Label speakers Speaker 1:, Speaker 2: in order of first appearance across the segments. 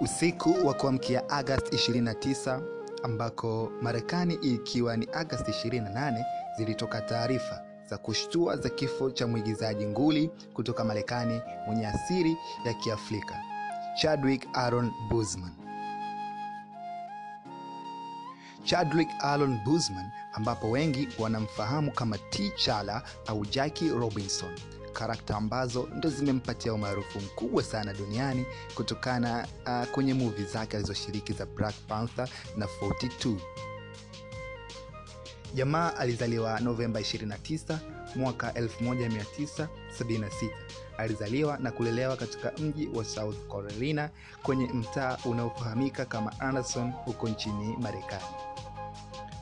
Speaker 1: Usiku wa kuamkia Agosti 29 ambako Marekani ikiwa ni Agosti 28 zilitoka taarifa za kushtua za kifo cha mwigizaji nguli kutoka Marekani mwenye asili ya Kiafrika, Chadwick Aaron Boseman. Chadwick Aaron Boseman ambapo wengi wanamfahamu kama T'Challa au Jackie Robinson, karakta ambazo ndo zimempatia umaarufu mkubwa sana duniani kutokana uh, kwenye movie zake alizoshiriki za Black Panther na 42. Jamaa alizaliwa Novemba 29 mwaka 1976. Alizaliwa na kulelewa katika mji wa South Carolina kwenye mtaa unaofahamika kama Anderson huko nchini Marekani.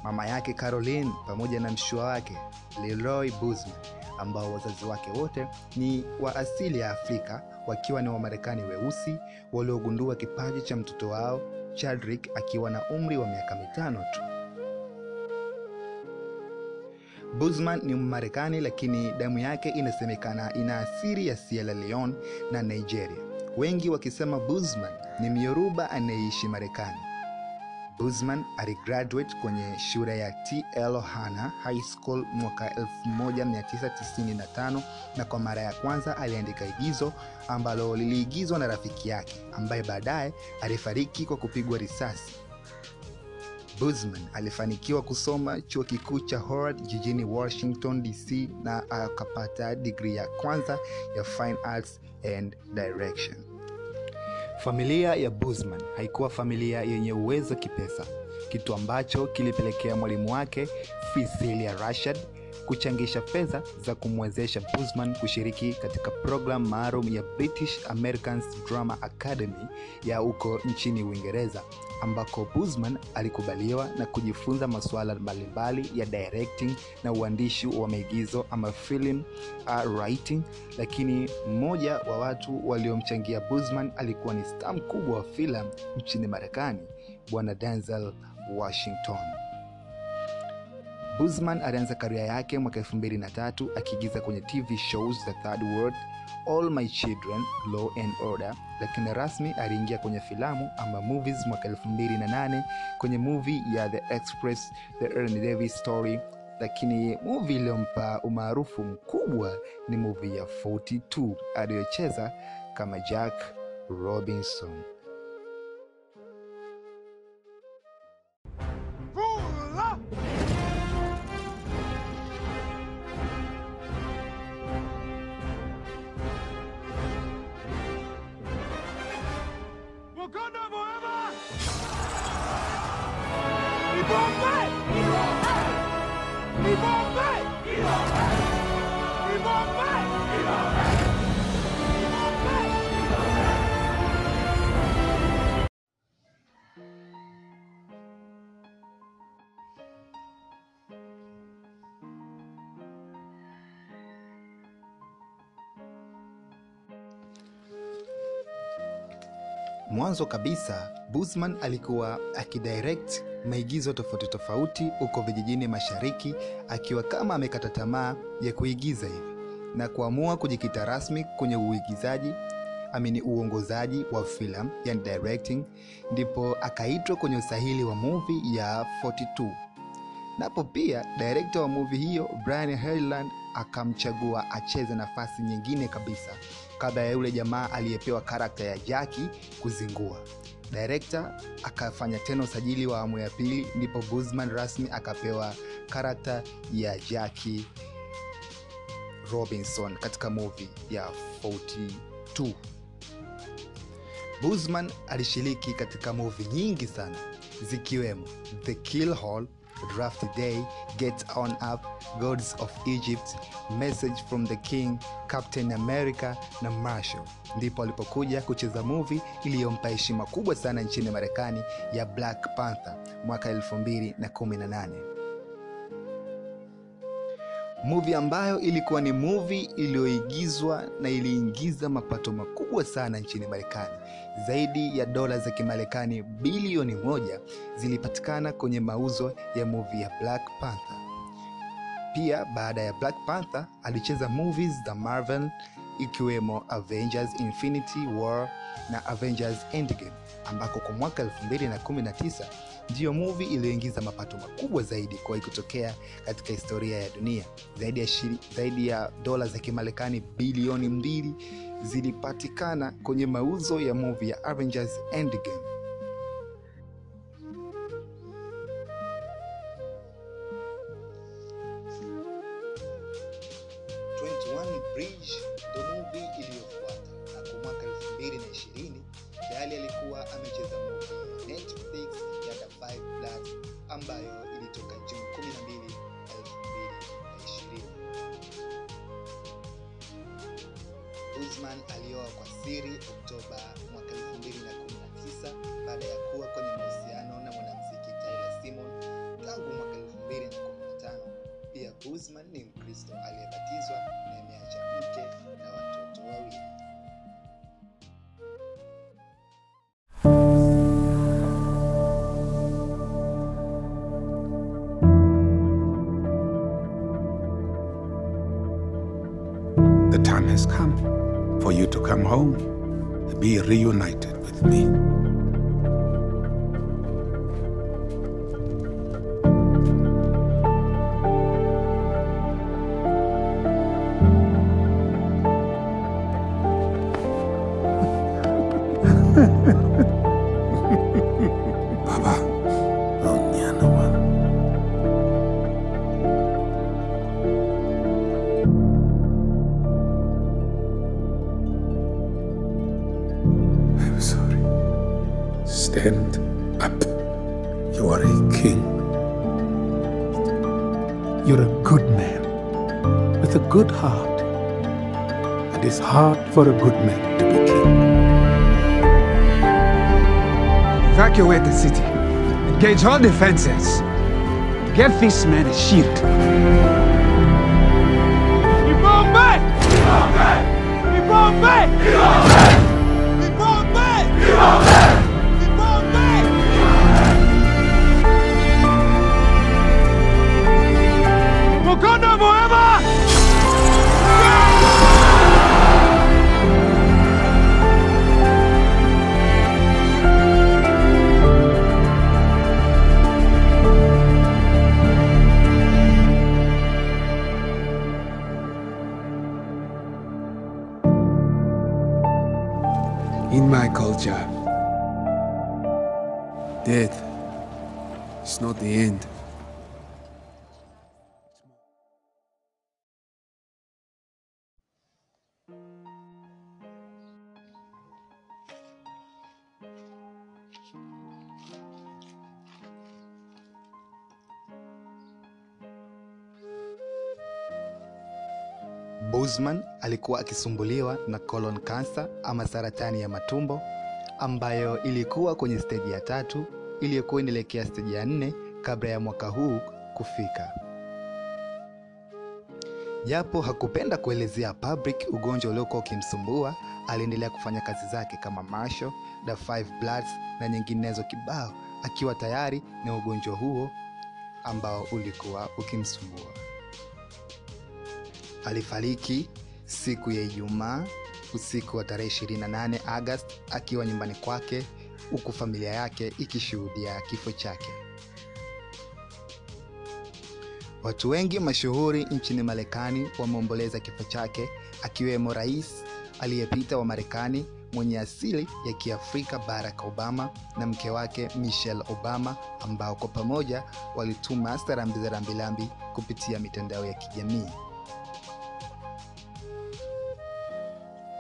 Speaker 1: Mama yake Caroline pamoja na mshua wake Leroy busman ambao wazazi wake wote ni wa asili ya Afrika wakiwa ni Wamarekani weusi waliogundua kipaji cha mtoto wao Chadrick akiwa na umri wa miaka mitano tu. Boseman ni Mmarekani lakini damu yake inasemekana ina asili ya Sierra Leone na Nigeria, wengi wakisema busman ni Myoruba anayeishi Marekani. busman aligraduate kwenye shule ya TL Hanna High School mwaka 1995 na kwa mara ya kwanza aliandika igizo ambalo liliigizwa na rafiki yake ambaye baadaye alifariki kwa kupigwa risasi. Boseman alifanikiwa kusoma chuo kikuu cha Howard jijini Washington DC na akapata digrii ya kwanza ya Fine Arts and Direction. Familia ya busman haikuwa familia yenye uwezo kipesa, kitu ambacho kilipelekea mwalimu wake Fizilia Rashad kuchangisha fedha za kumwezesha busman kushiriki katika programu maalum ya British Americans Drama Academy ya huko nchini Uingereza, ambako busman alikubaliwa na kujifunza masuala mbalimbali ya directing na uandishi wa maigizo ama film uh, writing. Lakini mmoja wa watu waliomchangia busman alikuwa ni star mkubwa wa filamu nchini Marekani, bwana Denzel Washington. Boseman alianza karia yake mwaka 2003 akiigiza kwenye TV shows The Third World, All My Children, Law and Order, lakini rasmi aliingia kwenye filamu ama movies mwaka 2008 kwenye movie ya The Express, The Ernie Davis Story, lakini movie iliyompa umaarufu mkubwa ni movie ya 42 aliyocheza kama Jack Robinson. Mwanzo kabisa busman alikuwa akidirect maigizo tofauti tofauti huko vijijini mashariki, akiwa kama amekata tamaa ya kuigiza hivi na kuamua kujikita rasmi kwenye uigizaji amini uongozaji wa filamu yani directing, ndipo akaitwa kwenye usahili wa movie ya 42 napo pia director wa movie hiyo Brian Helgeland akamchagua acheze nafasi nyingine kabisa kabla ya yule jamaa aliyepewa karakta ya jaki kuzingua. direkta akafanya tena usajili wa awamu ya pili, ndipo guzman rasmi akapewa karakta ya jaki Robinson katika movie ya 42. Guzman alishiriki katika movie nyingi sana zikiwemo The Kill Hall, Draft Day, Get On Up, Gods of Egypt, Message from the King, Captain America na Marshall. Ndipo alipokuja kucheza movie iliyompa heshima kubwa sana nchini Marekani ya Black Panther mwaka 2018. muvi ambayo ilikuwa ni muvi iliyoigizwa na iliingiza mapato makubwa sana nchini Marekani. Zaidi ya dola za Kimarekani bilioni moja zilipatikana kwenye mauzo ya muvi ya Black Panther. Pia baada ya Black Panther alicheza movies za Marvel ikiwemo Avengers Infinity War na Avengers Endgame ambako kwa mwaka 2019 ndiyo movie iliyoingiza mapato makubwa zaidi kwa kutokea katika historia ya dunia. Zaidi ya, shiri, zaidi ya dola za Kimarekani bilioni mbili zilipatikana kwenye mauzo ya movie ya Avengers Endgame. Bridge the movie iliyofuata na kwa mwaka 2020 tayari alikuwa amecheza movie ya Netflix ya The Five Bloods ambayo ilitoka Juni 12, 2020. Guzman alioa kwa siri Oktoba
Speaker 2: The time has come for you to come home be reunited with me. With a good heart. And it's hard for a good man to be king.
Speaker 3: Evacuate the city. Engage all defenses. Get this man a shield.
Speaker 4: Ibombe! Ibombe! Ibombe! Ibombe! Wakanda
Speaker 3: In my culture, death is not the end.
Speaker 1: Boseman alikuwa akisumbuliwa na colon cancer ama saratani ya matumbo ambayo ilikuwa kwenye steji ya tatu iliyokuwa inaelekea steji ya nne kabla ya mwaka huu kufika. Japo hakupenda kuelezea public ugonjwa uliokuwa ukimsumbua, aliendelea kufanya kazi zake kama masho, The Five Bloods na nyinginezo kibao, akiwa tayari na ugonjwa huo ambao ulikuwa ukimsumbua. Alifariki siku ya Ijumaa usiku wa tarehe 28 Agosti akiwa nyumbani kwake huku familia yake ikishuhudia kifo chake. Watu wengi mashuhuri nchini Marekani wameomboleza kifo chake akiwemo rais aliyepita wa Marekani mwenye asili ya Kiafrika Barack Obama na mke wake Michelle Obama ambao kwa pamoja walituma starambi za rambirambi kupitia mitandao ya kijamii.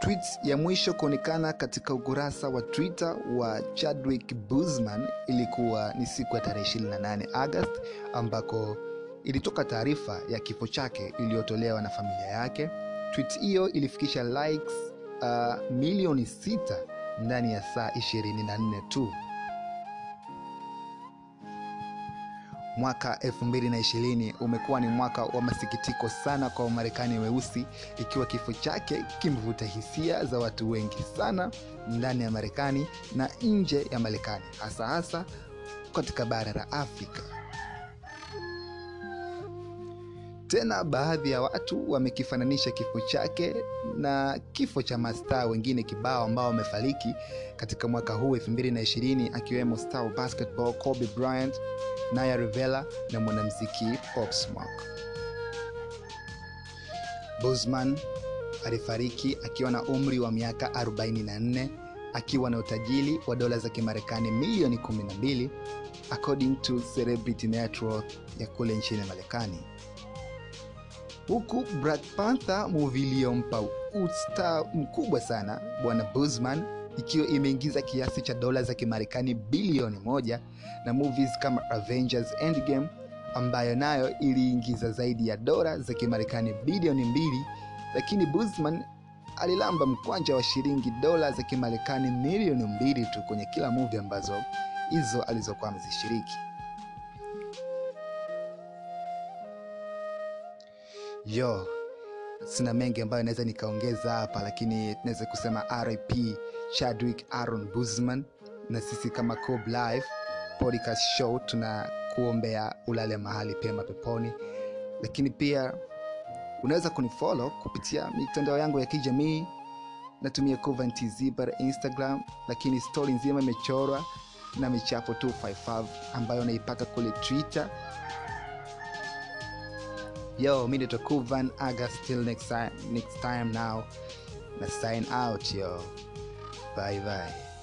Speaker 1: Tweets ya mwisho kuonekana katika ukurasa wa Twitter wa Chadwick Boseman ilikuwa ni siku ya tarehe 28 Agosti ambako ilitoka taarifa ya kifo chake iliyotolewa na familia yake. Tweet hiyo ilifikisha likes uh, milioni 6 ndani ya saa 24 tu. Mwaka 2020 umekuwa ni mwaka wa masikitiko sana kwa wamarekani weusi ikiwa kifo chake kimevuta hisia za watu wengi sana ndani ya marekani na nje ya marekani hasa hasa katika bara la afrika tena baadhi ya watu wamekifananisha kifo chake na kifo cha mastaa wengine kibao ambao wamefariki katika mwaka huu 2020 akiwemo star wa basketball kobe bryant naya rivela na mwanamziki pop bosman alifariki akiwa na umri wa miaka 44 akiwa na utajiri wa dola za kimarekani milioni 12 according to celebrity Network ya kule nchini marekani huku black panther movie iliyompa usta mkubwa sana bwana bosman ikiwa imeingiza kiasi cha dola za kimarekani bilioni moja na movies kama avengers endgame ambayo nayo iliingiza zaidi ya dola za kimarekani bilioni mbili lakini bosman alilamba mkwanja wa shilingi dola za kimarekani milioni mbili tu kwenye kila movie ambazo hizo alizokuwa amezishiriki yo sina mengi ambayo naweza nikaongeza hapa lakini naweza kusema rip chadwick aron busman na sisi kama Cob live podcast show tuna kuombea ulale mahali pema peponi. Lakini pia unaweza kunifolo kupitia mitandao yangu ya kijamii. Natumia covantz TZ instagram lakini stori nzima imechorwa na michapo 255 ambayo naipaka kule twitter yo mi nito kuvan aga still next time, next time now. Na sign out yo. Bye bye